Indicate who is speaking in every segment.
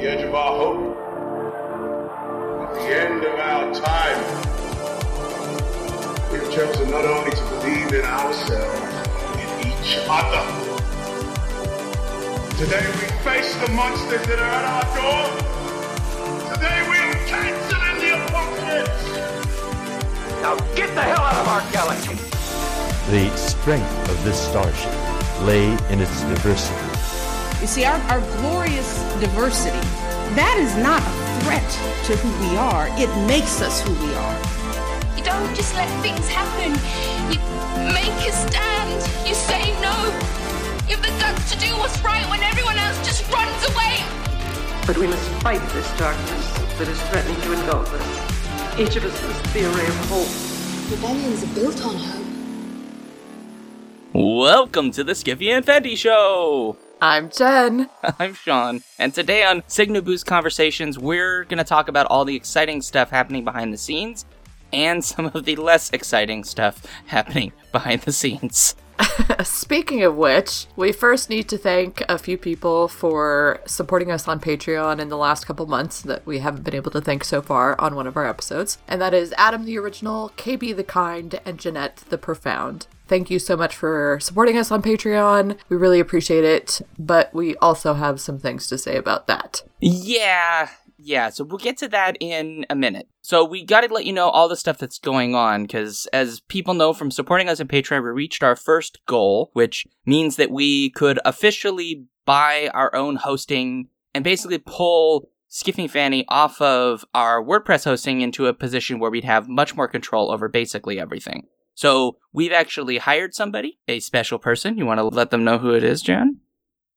Speaker 1: the edge of our hope, at the end of our time. We've chosen not only to believe in ourselves, but in each other. Today we face the monsters that are at our door. Today we are canceling the apocalypse.
Speaker 2: Now get the hell out of our galaxy!
Speaker 3: The strength of this starship lay in its diversity.
Speaker 4: You see, our, our glorious diversity, that is not a threat to who we are. It makes us who we are.
Speaker 5: You don't just let things happen. You make a stand. You say no. You have the guts to do what's right when everyone else just runs away.
Speaker 6: But we must fight this darkness that is threatening to engulf us. Each of us must be a ray of hope.
Speaker 7: Rebellions are built on hope.
Speaker 8: Welcome to the Skiffy and Fanty Show!
Speaker 9: I'm Jen.
Speaker 8: I'm Shaun, and today on Signal Boost Conversations, we're going to talk about all the exciting stuff happening behind the scenes and some of the less exciting stuff happening behind the scenes.
Speaker 9: Speaking of which, we first need to thank a few people for supporting us on Patreon in the last couple months that we haven't been able to thank so far on one of our episodes. And that is Adam the Original, KB the Kind, and Jeanette the Profound. Thank you so much for supporting us on Patreon. We really appreciate it, but we also have some things to say about that.
Speaker 8: Yeah, yeah, so we'll get to that in a minute. So we got to let you know all the stuff that's going on because as people know from supporting us on Patreon, we reached our first goal, which means that we could officially buy our own hosting and basically pull Skiffy Fanty off of our WordPress hosting into a position where we'd have much more control over basically everything. So we've actually hired somebody, a special person. You want to let them know who it is, Jen?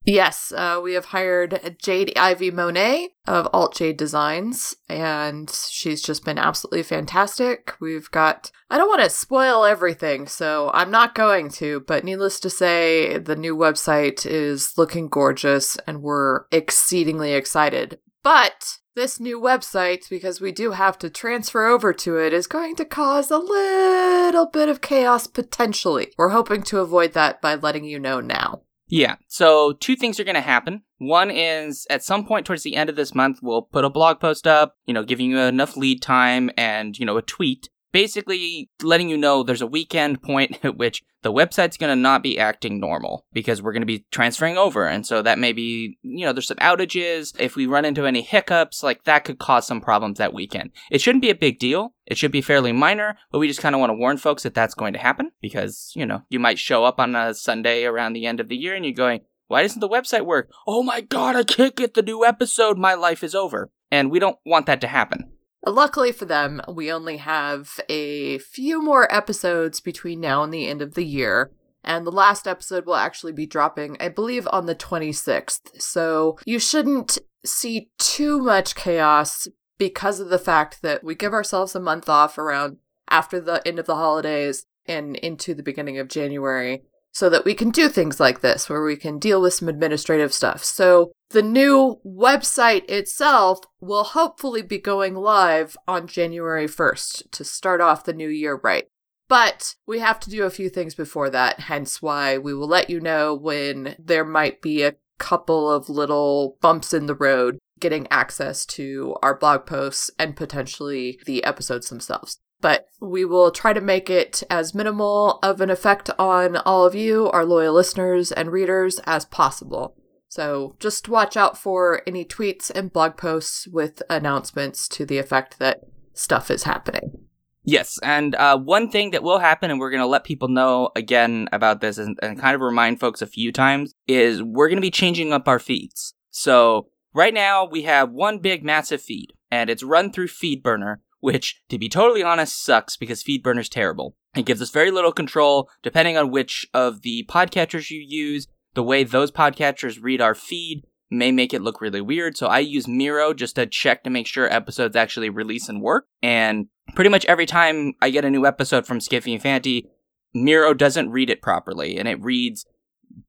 Speaker 9: Yes, uh, we have hired Jade Ivy Monet of Alt Jade Designs, and she's just been absolutely fantastic. We've got, I don't want to spoil everything, so I'm not going to, but needless to say, the new website is looking gorgeous, and we're exceedingly excited. But this new website, because we do have to transfer over to it, is going to cause a little bit of chaos potentially. We're hoping to avoid that by letting you know now.
Speaker 8: Yeah. So two things are going to happen. One is at some point towards the end of this month, we'll put a blog post up, you know, giving you enough lead time and, you know, a tweet basically letting you know there's a weekend point at which the website's going to not be acting normal because we're going to be transferring over. And so that may be, you know, there's some outages. If we run into any hiccups, like that could cause some problems that weekend. It shouldn't be a big deal. It should be fairly minor, but we just kind of want to warn folks that that's going to happen because, you know, you might show up on a Sunday around the end of the year and you're going, why doesn't the website work? Oh my God, I can't get the new episode. My life is over. And we don't want that to happen.
Speaker 9: Luckily for them, we only have a few more episodes between now and the end of the year. And the last episode will actually be dropping, I believe, on the 26th. So you shouldn't see too much chaos because of the fact that we give ourselves a month off around after the end of the holidays and into the beginning of January so that we can do things like this where we can deal with some administrative stuff. So the new website itself will hopefully be going live on January 1st to start off the new year right. But we have to do a few things before that, hence why we will let you know when there might be a couple of little bumps in the road getting access to our blog posts and potentially the episodes themselves but we will try to make it as minimal of an effect on all of you, our loyal listeners and readers, as possible. So just watch out for any tweets and blog posts with announcements to the effect that stuff is happening.
Speaker 8: Yes, and uh, one thing that will happen, and we're going to let people know again about this and, and kind of remind folks a few times, is we're going to be changing up our feeds. So right now we have one big massive feed, and it's run through FeedBurner, which, to be totally honest, sucks because FeedBurner's terrible. It gives us very little control depending on which of the podcatchers you use. The way those podcatchers read our feed may make it look really weird. So I use Miro just to check to make sure episodes actually release and work. And pretty much every time I get a new episode from Skiffy and Fanty, Miro doesn't read it properly and it reads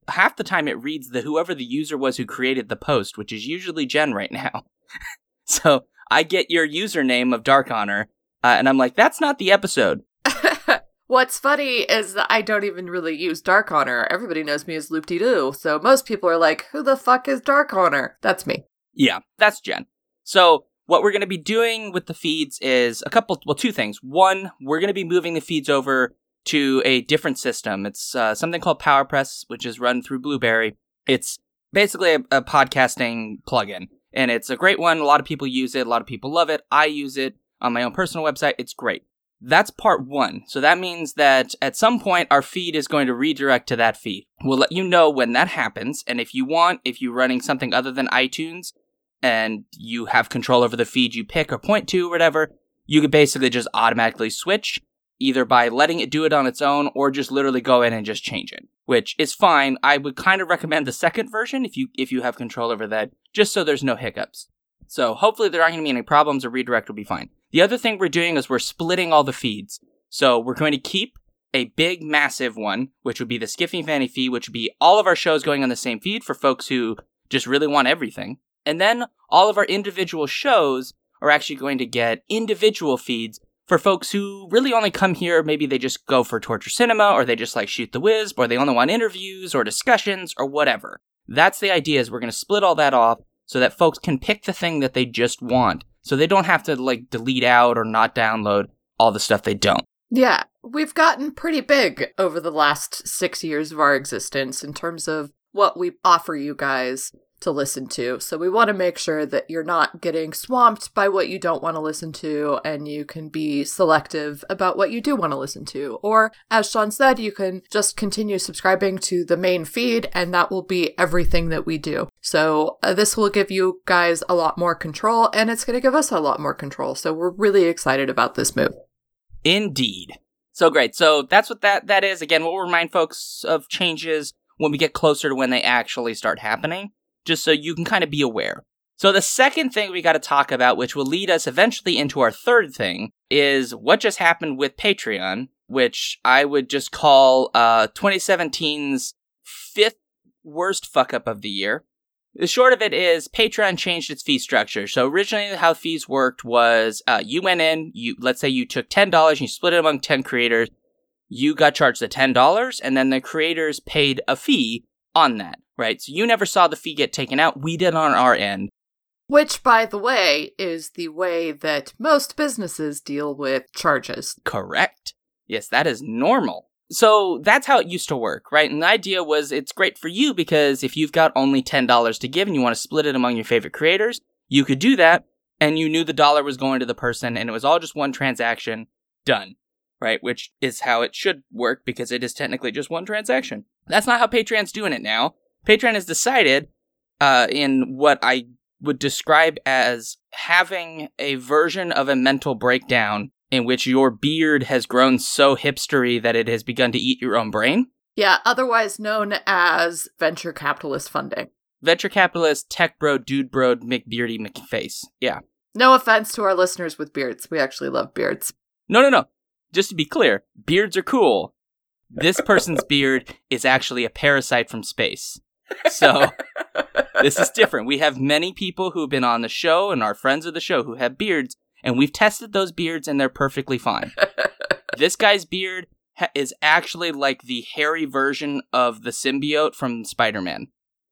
Speaker 8: half the time it reads the whoever the user was who created the post, which is usually Jen right now. so I get your username of Dark Honor, uh, and I'm like, that's not the episode.
Speaker 9: What's funny is that I don't even really use Dark Honor. Everybody knows me as Loop Doo, so most people are like, who the fuck is Dark Honor? That's me.
Speaker 8: Yeah, that's Jen. So what we're going to be doing with the feeds is a couple, well, two things. One, we're going to be moving the feeds over to a different system. It's uh, something called PowerPress, which is run through Blubrry. It's basically a, a podcasting plugin, and it's a great one. A lot of people use it. A lot of people love it. I use it on my own personal website. It's great. That's part one. So that means that at some point our feed is going to redirect to that feed. We'll let you know when that happens. And if you want, if you're running something other than iTunes and you have control over the feed you pick or point to or whatever, you could basically just automatically switch either by letting it do it on its own or just literally go in and just change it, which is fine. I would kind of recommend the second version if you if you have control over that, just so there's no hiccups. So hopefully there aren't going to be any problems. A redirect will be fine. The other thing we're doing is we're splitting all the feeds. So we're going to keep a big, massive one, which would be the Skiffy Fanty feed, which would be all of our shows going on the same feed for folks who just really want everything. And then all of our individual shows are actually going to get individual feeds for folks who really only come here. Maybe they just go for torture cinema, or they just like shoot the whiz, or they only want interviews or discussions or whatever. That's the idea is we're going to split all that off so that folks can pick the thing that they just want so they don't have to like delete out or not download all the stuff they don't.
Speaker 9: Yeah, we've gotten pretty big over the last six years of our existence in terms of what we offer you guys to listen to. So we want to make sure that you're not getting swamped by what you don't want to listen to and you can be selective about what you do want to listen to. Or as Shaun said, you can just continue subscribing to the main feed and that will be everything that we do. So uh, this will give you guys a lot more control and it's going to give us a lot more control. So we're really excited about this move.
Speaker 8: Indeed. So great. So that's what that that is. Again, we'll remind folks of changes when we get closer to when they actually start happening just so you can kind of be aware. So, the second thing we got to talk about, which will lead us eventually into our third thing, is what just happened with Patreon, which I would just call uh, 2017's fifth worst fuck up of the year. The short of it is Patreon changed its fee structure. So originally, how fees worked was uh, you went in, you let's say you took ten dollars, and you split it among ten creators, you got charged the ten dollars, and then the creators paid a fee on that right? So you never saw the fee get taken out. We did on our end.
Speaker 9: Which, by the way, is the way that most businesses deal with charges.
Speaker 8: Correct. Yes, that is normal. So that's how it used to work, right? And the idea was it's great for you because if you've got only $10 to give and you want to split it among your favorite creators, you could do that and you knew the dollar was going to the person and it was all just one transaction done, right? Which is how it should work because it is technically just one transaction. That's not how Patreon's doing it now. Patreon has decided, uh, in what I would describe as having a version of a mental breakdown in which your beard has grown so hipstery that it has begun to eat your own brain.
Speaker 9: Yeah, otherwise known as venture capitalist funding.
Speaker 8: Venture capitalist, tech bro, dude bro, McBeardy McFace. Yeah.
Speaker 9: No offense to our listeners with beards. We actually love beards.
Speaker 8: No, no, no. Just to be clear, beards are cool. This person's beard is actually a parasite from space. So this is different. We have many people who've been on the show and are friends of the show who have beards, and we've tested those beards and they're perfectly fine. this guy's beard ha- is actually like the hairy version of the symbiote from Spider Man.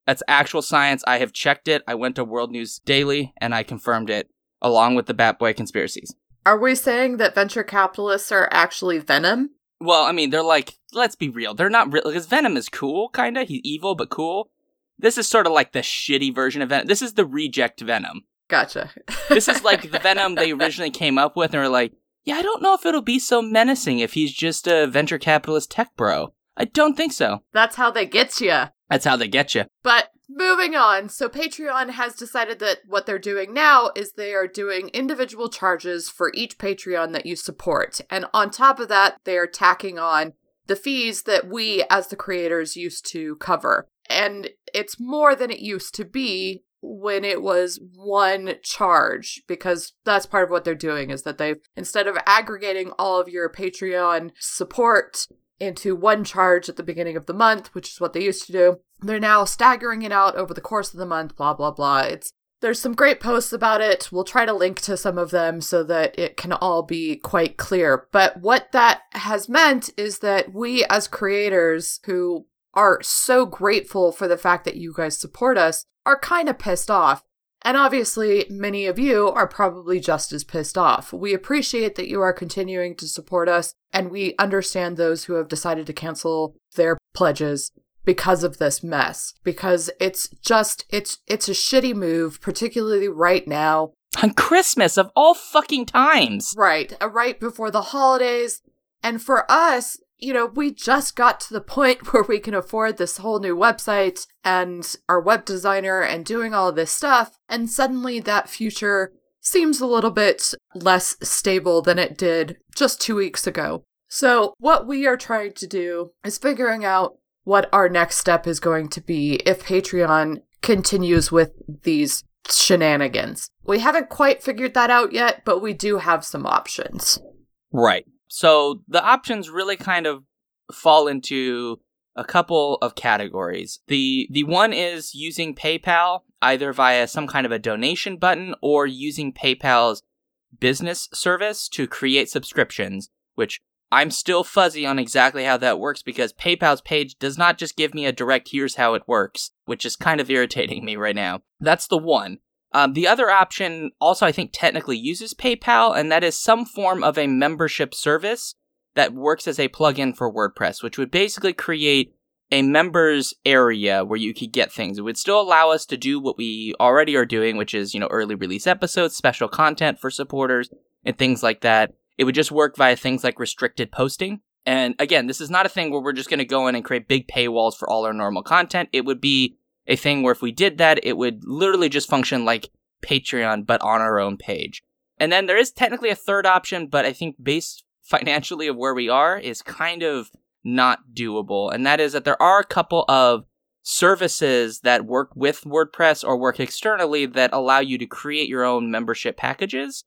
Speaker 8: That's actual science. I have checked it. I went to World News Daily and I confirmed it along with the Batboy conspiracies.
Speaker 9: Are we saying that venture capitalists are actually Venom?
Speaker 8: Well, I mean, they're like, let's be real. They're not real because Venom is cool, kind of. He's evil but cool. This is sort of like the shitty version of Venom. This is the reject Venom.
Speaker 9: Gotcha.
Speaker 8: this is like the Venom they originally came up with, and were like, yeah, I don't know if it'll be so menacing if he's just a venture capitalist tech bro. I don't think so.
Speaker 9: That's how they get you.
Speaker 8: That's how they get you.
Speaker 9: But moving on. So Patreon has decided that what they're doing now is they are doing individual charges for each Patreon that you support. And on top of that, they are tacking on the fees that we as the creators used to cover. And it's more than it used to be when it was one charge because that's part of what they're doing is that they've instead of aggregating all of your Patreon support into one charge at the beginning of the month, which is what they used to do. They're now staggering it out over the course of the month, blah blah blah. It's there's some great posts about it. We'll try to link to some of them so that it can all be quite clear. But what that has meant is that we, as creators who are so grateful for the fact that you guys support us, are kind of pissed off And obviously, many of you are probably just as pissed off. We appreciate that you are continuing to support us, and we understand those who have decided to cancel their pledges because of this mess because it's just it's it's a shitty move particularly right now.
Speaker 8: On Christmas of all fucking times.
Speaker 9: right uh, right before the holidays. And for us you know we just got to the point where we can afford this whole new website and our web designer and doing all of this stuff. And suddenly that future seems a little bit less stable than it did just 2 weeks ago so what we are trying to do is figuring out what our next step is going to be if Patreon continues with these shenanigans. We haven't quite figured that out yet, but we do have some options.
Speaker 8: Right. So the options really kind of fall into a couple of categories. The the one is using PayPal either via some kind of a donation button or using PayPal's business service to create subscriptions, which I'm still fuzzy on exactly how that works because PayPal's page does not just give me a direct here's how it works, which is kind of irritating me right now. That's the one. Um, the other option also, I think, technically uses PayPal, and that is some form of a membership service that works as a plugin for WordPress, which would basically create a members area where you could get things. It would still allow us to do what we already are doing, which is, you know, early release episodes, special content for supporters, and things like that. It would just work via things like restricted posting. And again, this is not a thing where we're just going to go in and create big paywalls for all our normal content. It would be a thing where if we did that, it would literally just function like Patreon, but on our own page. And then there is technically a third option, but I think based financially of where we are is kind of not doable. And that is that there are a couple of services that work with WordPress or work externally that allow you to create your own membership packages.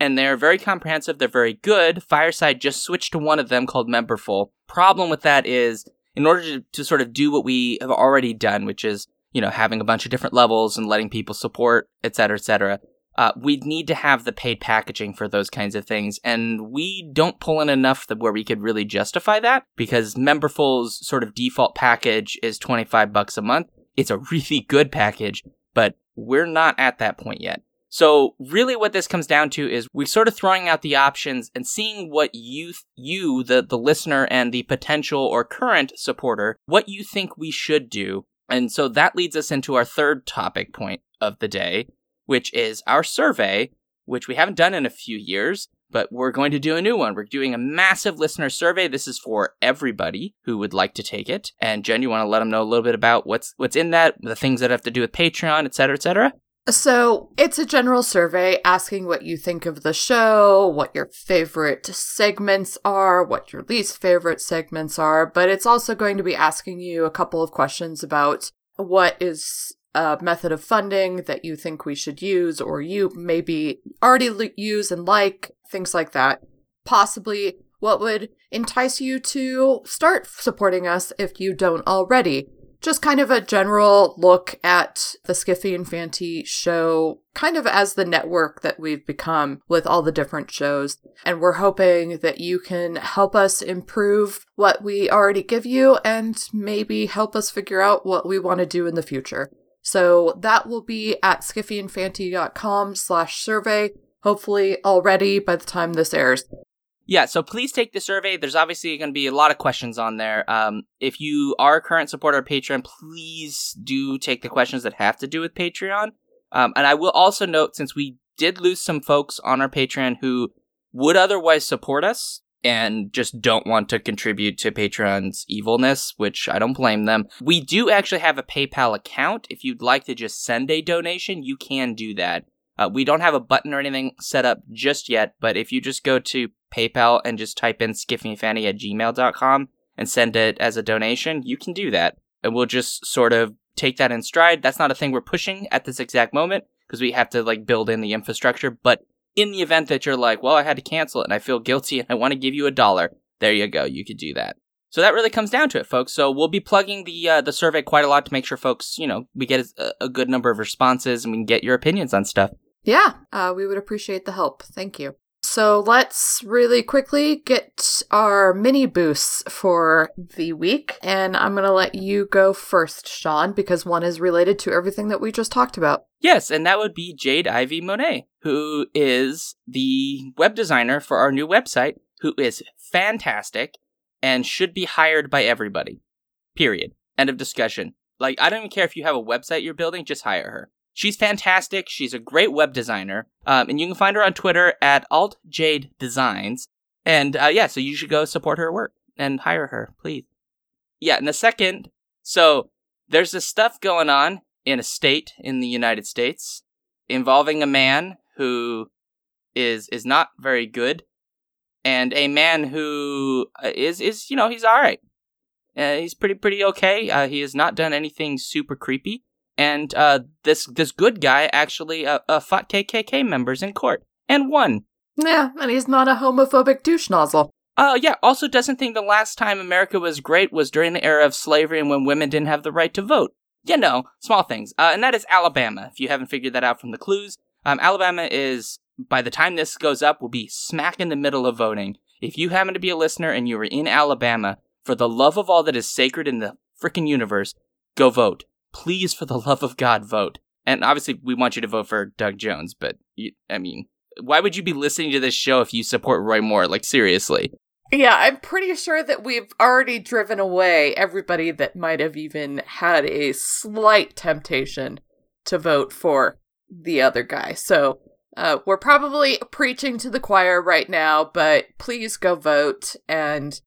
Speaker 8: And they're very comprehensive. They're very good. Fireside just switched to one of them called Memberful. Problem with that is in order to, to sort of do what we have already done, which is, you know, having a bunch of different levels and letting people support, et cetera, et cetera, uh, we'd need to have the paid packaging for those kinds of things. And we don't pull in enough that where we could really justify that because Memberful's sort of default package is 25 bucks a month. It's a really good package, but we're not at that point yet. So really what this comes down to is we're sort of throwing out the options and seeing what you, you, the, the listener and the potential or current supporter, what you think we should do. And so that leads us into our third topic point of the day, which is our survey, which we haven't done in a few years, but we're going to do a new one. We're doing a massive listener survey. This is for everybody who would like to take it. And Jen, you want to let them know a little bit about what's what's in that, the things that have to do with Patreon, et cetera, et cetera?
Speaker 9: So, it's a general survey asking what you think of the show, what your favorite segments are, what your least favorite segments are, but it's also going to be asking you a couple of questions about what is a method of funding that you think we should use or you maybe already use and like, things like that. Possibly what would entice you to start supporting us if you don't already just kind of a general look at the Skiffy and Fanty show, kind of as the network that we've become with all the different shows. And we're hoping that you can help us improve what we already give you and maybe help us figure out what we want to do in the future. So that will be at skiffyandfanty.com slash survey, hopefully already by the time this airs.
Speaker 8: Yeah, so please take the survey. There's obviously going to be a lot of questions on there. Um, if you are a current supporter of Patreon, please do take the questions that have to do with Patreon. Um, and I will also note, since we did lose some folks on our Patreon who would otherwise support us and just don't want to contribute to Patreon's evilness, which I don't blame them, we do actually have a PayPal account. If you'd like to just send a donation, you can do that. Uh, we don't have a button or anything set up just yet, but if you just go to PayPal and just type in skiffyfanty at gmail.com and send it as a donation, you can do that. And we'll just sort of take that in stride. That's not a thing we're pushing at this exact moment because we have to like build in the infrastructure. But in the event that you're like, well, I had to cancel it and I feel guilty and I want to give you a dollar, there you go. You could do that. So that really comes down to it, folks. So we'll be plugging the uh, the survey quite a lot to make sure folks, you know, we get a, a good number of responses and we can get your opinions on stuff.
Speaker 9: Yeah, uh, we would appreciate the help. Thank you. So let's really quickly get our mini boosts for the week. And I'm going to let you go first, Shaun, because one is related to everything that we just talked about.
Speaker 8: Yes, and that would be Jade Ivy Monet, who is the web designer for our new website, who is fantastic and should be hired by everybody. Period. End of discussion. Like, I don't even care if you have a website you're building, just hire her. She's fantastic. She's a great web designer. Um, and you can find her on Twitter at altjadedesigns. And uh, yeah, so you should go support her work and hire her, please. Yeah, and the second, so there's this stuff going on in a state in the United States involving a man who is is not very good and a man who uh, is is you know he's all right. Uh, he's pretty pretty okay. Uh, he has not done anything super creepy, and uh, this this good guy actually uh, uh, fought KKK members in court and won.
Speaker 9: Yeah, and he's not a homophobic douche nozzle.
Speaker 8: Uh, yeah. Also, doesn't think the last time America was great was during the era of slavery and when women didn't have the right to vote. You know, small things. Uh, and that is Alabama. If you haven't figured that out from the clues, um, Alabama is by the time this goes up will be smack in the middle of voting. If you happen to be a listener and you are in Alabama, for the love of all that is sacred in the freaking universe, go vote please, for the love of God, vote. And obviously, we want you to vote for Doug Jones, but you, I mean, why would you be listening to this show if you support Roy Moore? Like, seriously.
Speaker 9: Yeah, I'm pretty sure that we've already driven away everybody that might have even had a slight temptation to vote for the other guy. So, uh, we're probably preaching to the choir right now, but please go vote and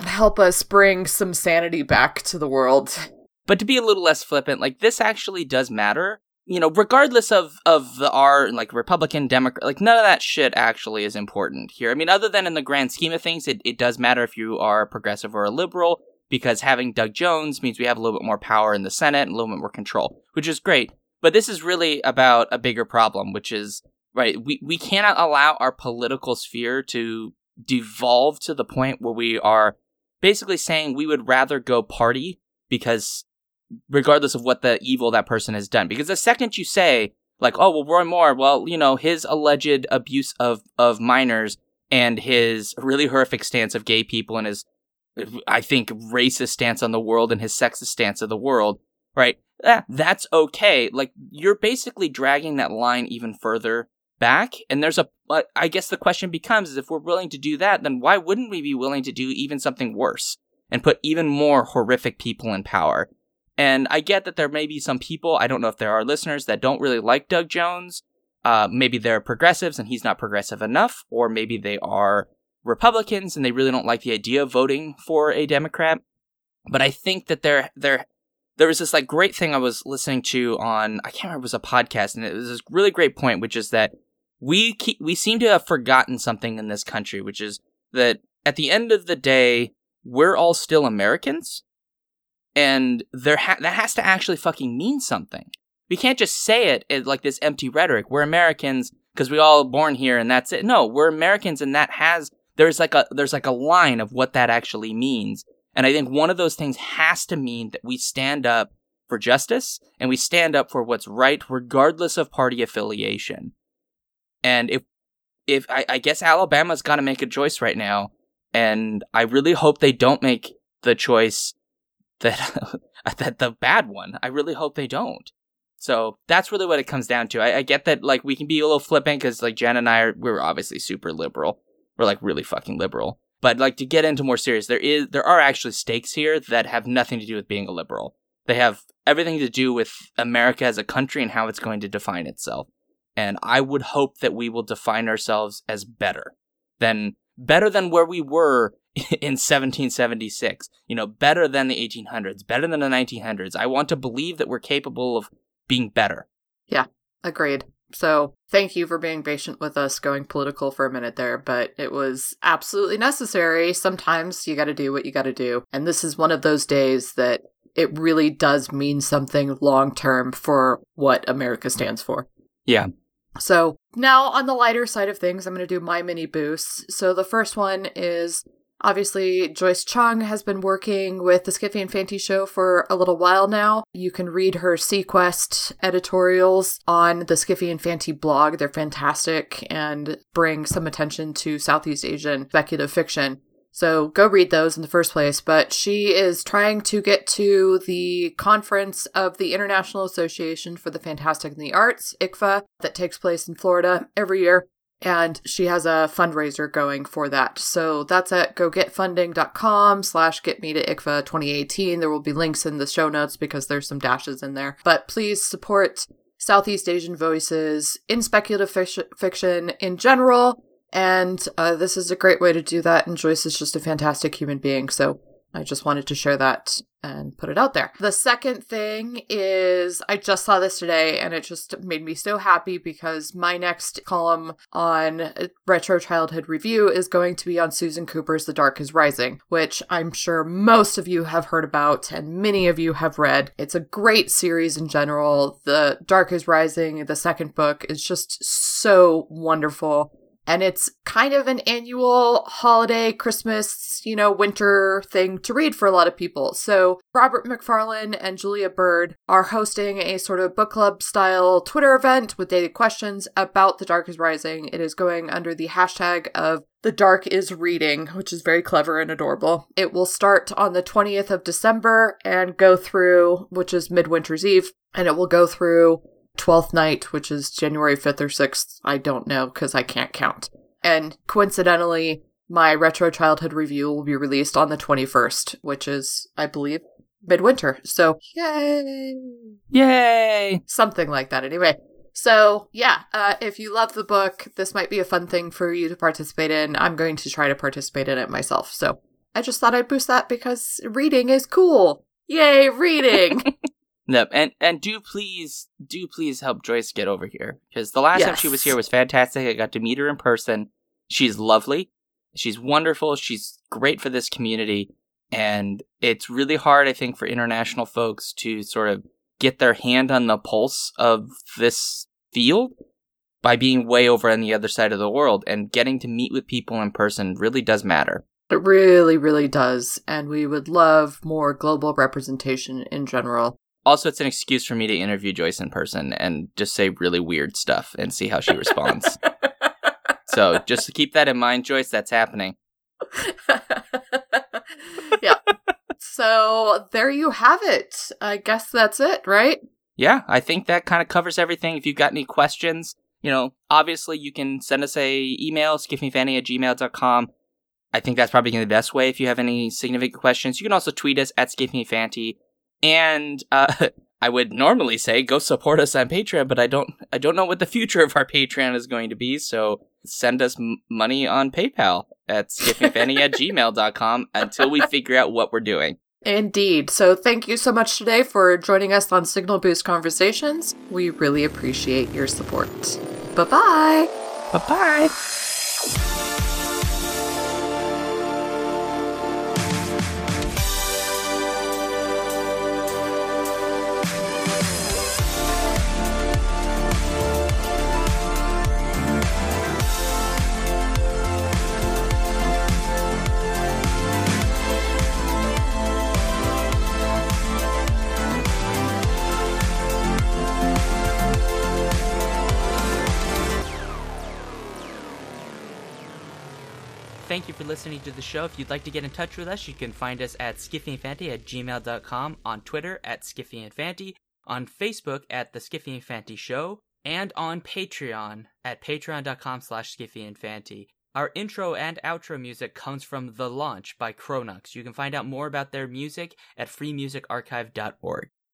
Speaker 9: help us bring some sanity back to the world.
Speaker 8: But to be a little less flippant, like this actually does matter. You know, regardless of of the R like Republican, Democrat, like none of that shit actually is important here. I mean, other than in the grand scheme of things, it, it does matter if you are a progressive or a liberal, because having Doug Jones means we have a little bit more power in the Senate and a little bit more control, which is great. But this is really about a bigger problem, which is right, we, we cannot allow our political sphere to devolve to the point where we are basically saying we would rather go party because regardless of what the evil that person has done. Because the second you say, like, oh, well, Roy Moore, well, you know, his alleged abuse of, of minors and his really horrific stance of gay people and his, I think, racist stance on the world and his sexist stance of the world, right? Eh, that's okay. Like, you're basically dragging that line even further back. And there's a, I guess the question becomes is if we're willing to do that, then why wouldn't we be willing to do even something worse and put even more horrific people in power? And I get that there may be some people, I don't know if there are listeners that don't really like Doug Jones. Uh, maybe they're progressives and he's not progressive enough, or maybe they are Republicans and they really don't like the idea of voting for a Democrat. But I think that there, there, there was this like great thing I was listening to on, I can't remember, it was a podcast, and it was this really great point, which is that we keep, we seem to have forgotten something in this country, which is that at the end of the day, we're all still Americans and there ha- that has to actually fucking mean something. We can't just say it like this empty rhetoric. We're Americans because we all born here and that's it. No, we're Americans and that has there's like a there's like a line of what that actually means. And I think one of those things has to mean that we stand up for justice and we stand up for what's right regardless of party affiliation. And if if I, I guess Alabama's got to make a choice right now, and I really hope they don't make the choice that that the bad one. I really hope they don't. So that's really what it comes down to. I, I get that like we can be a little flippant because like Jen and I are we're obviously super liberal. We're like really fucking liberal. But like to get into more serious, there is there are actually stakes here that have nothing to do with being a liberal. They have everything to do with America as a country and how it's going to define itself. And I would hope that we will define ourselves as better than better than where we were in 1776. You know, better than the 1800s, better than the 1900s. I want to believe that we're capable of being better.
Speaker 9: Yeah, agreed. So, thank you for being patient with us going political for a minute there, but it was absolutely necessary. Sometimes you got to do what you got to do. And this is one of those days that it really does mean something long term for what America stands for.
Speaker 8: Yeah.
Speaker 9: So, now on the lighter side of things, I'm going to do my mini boosts. So, the first one is Obviously, Joyce Chng has been working with the Skiffy and Fanty show for a little while now. You can read her Sequest editorials on the Skiffy and Fanty blog. They're fantastic and bring some attention to Southeast Asian speculative fiction. So go read those in the first place. But she is trying to get to the conference of the International Association for the Fantastic and the Arts, ICFA, that takes place in Florida every year and she has a fundraiser going for that. So that's at gogetfunding.com slash get me to ICFA 2018. There will be links in the show notes because there's some dashes in there. But please support Southeast Asian voices in speculative fiction in general. And uh, this is a great way to do that. And Joyce is just a fantastic human being. So I just wanted to share that and put it out there. The second thing is I just saw this today and it just made me so happy because my next column on Retro Childhood Review is going to be on Susan Cooper's The Dark is Rising, which I'm sure most of you have heard about and many of you have read. It's a great series in general. The Dark is Rising, the second book, is just so wonderful and it's kind of an annual holiday, Christmas, you know, winter thing to read for a lot of people. So, Robert Macfarlane and Julia Bird are hosting a sort of book club style Twitter event with daily questions about The Dark is Rising. It is going under the hashtag of the Dark is Reading, which is very clever and adorable. It will start on the 20th of December and go through, which is Midwinter's Eve, and it will go through Twelfth Night, which is January 5th or 6th. I don't know because I can't count. And coincidentally, my retro childhood review will be released on the 21st, which is, I believe, midwinter. So, yay!
Speaker 8: Yay!
Speaker 9: Something like that, anyway. So, yeah, uh, if you love the book, this might be a fun thing for you to participate in. I'm going to try to participate in it myself. So, I just thought I'd boost that because reading is cool. Yay, reading!
Speaker 8: Yep, and and do please do please help Joyce get over here because the last yes. time she was here was fantastic. I got to meet her in person. She's lovely. She's wonderful. She's great for this community, and it's really hard, I think, for international folks to sort of get their hand on the pulse of this field by being way over on the other side of the world and getting to meet with people in person really does matter.
Speaker 9: It really, really does. And we would love more global representation in general.
Speaker 8: Also, it's an excuse for me to interview Joyce in person and just say really weird stuff and see how she responds. so just to keep that in mind, Joyce, that's happening.
Speaker 9: yeah. So there you have it. I guess that's it, right?
Speaker 8: Yeah, I think that kind of covers everything. If you've got any questions, you know, obviously you can send us a email, skiffyfanty at gmail.com. I think that's probably the best way if you have any significant questions. You can also tweet us at skiffyfanty. And uh, I would normally say go support us on Patreon, but I don't I don't know what the future of our Patreon is going to be. So send us m- money on PayPal at skiffyfanty at gmail.com until we figure out what we're doing.
Speaker 9: Indeed. So thank you so much today for joining us on Signal Boost Conversations. We really appreciate your support. Bye-bye.
Speaker 8: Bye bye. Thank you for listening to the show. If you'd like to get in touch with us, you can find us at skiffyandfanty at gmail.com, on Twitter at skiffyandfanty, on Facebook at The Skiffy and Fanty Show, and on Patreon at patreon.com slash skiffyandfanty. Our intro and outro music comes from The Launch by Chronux. You can find out more about their music at freemusicarchive.org.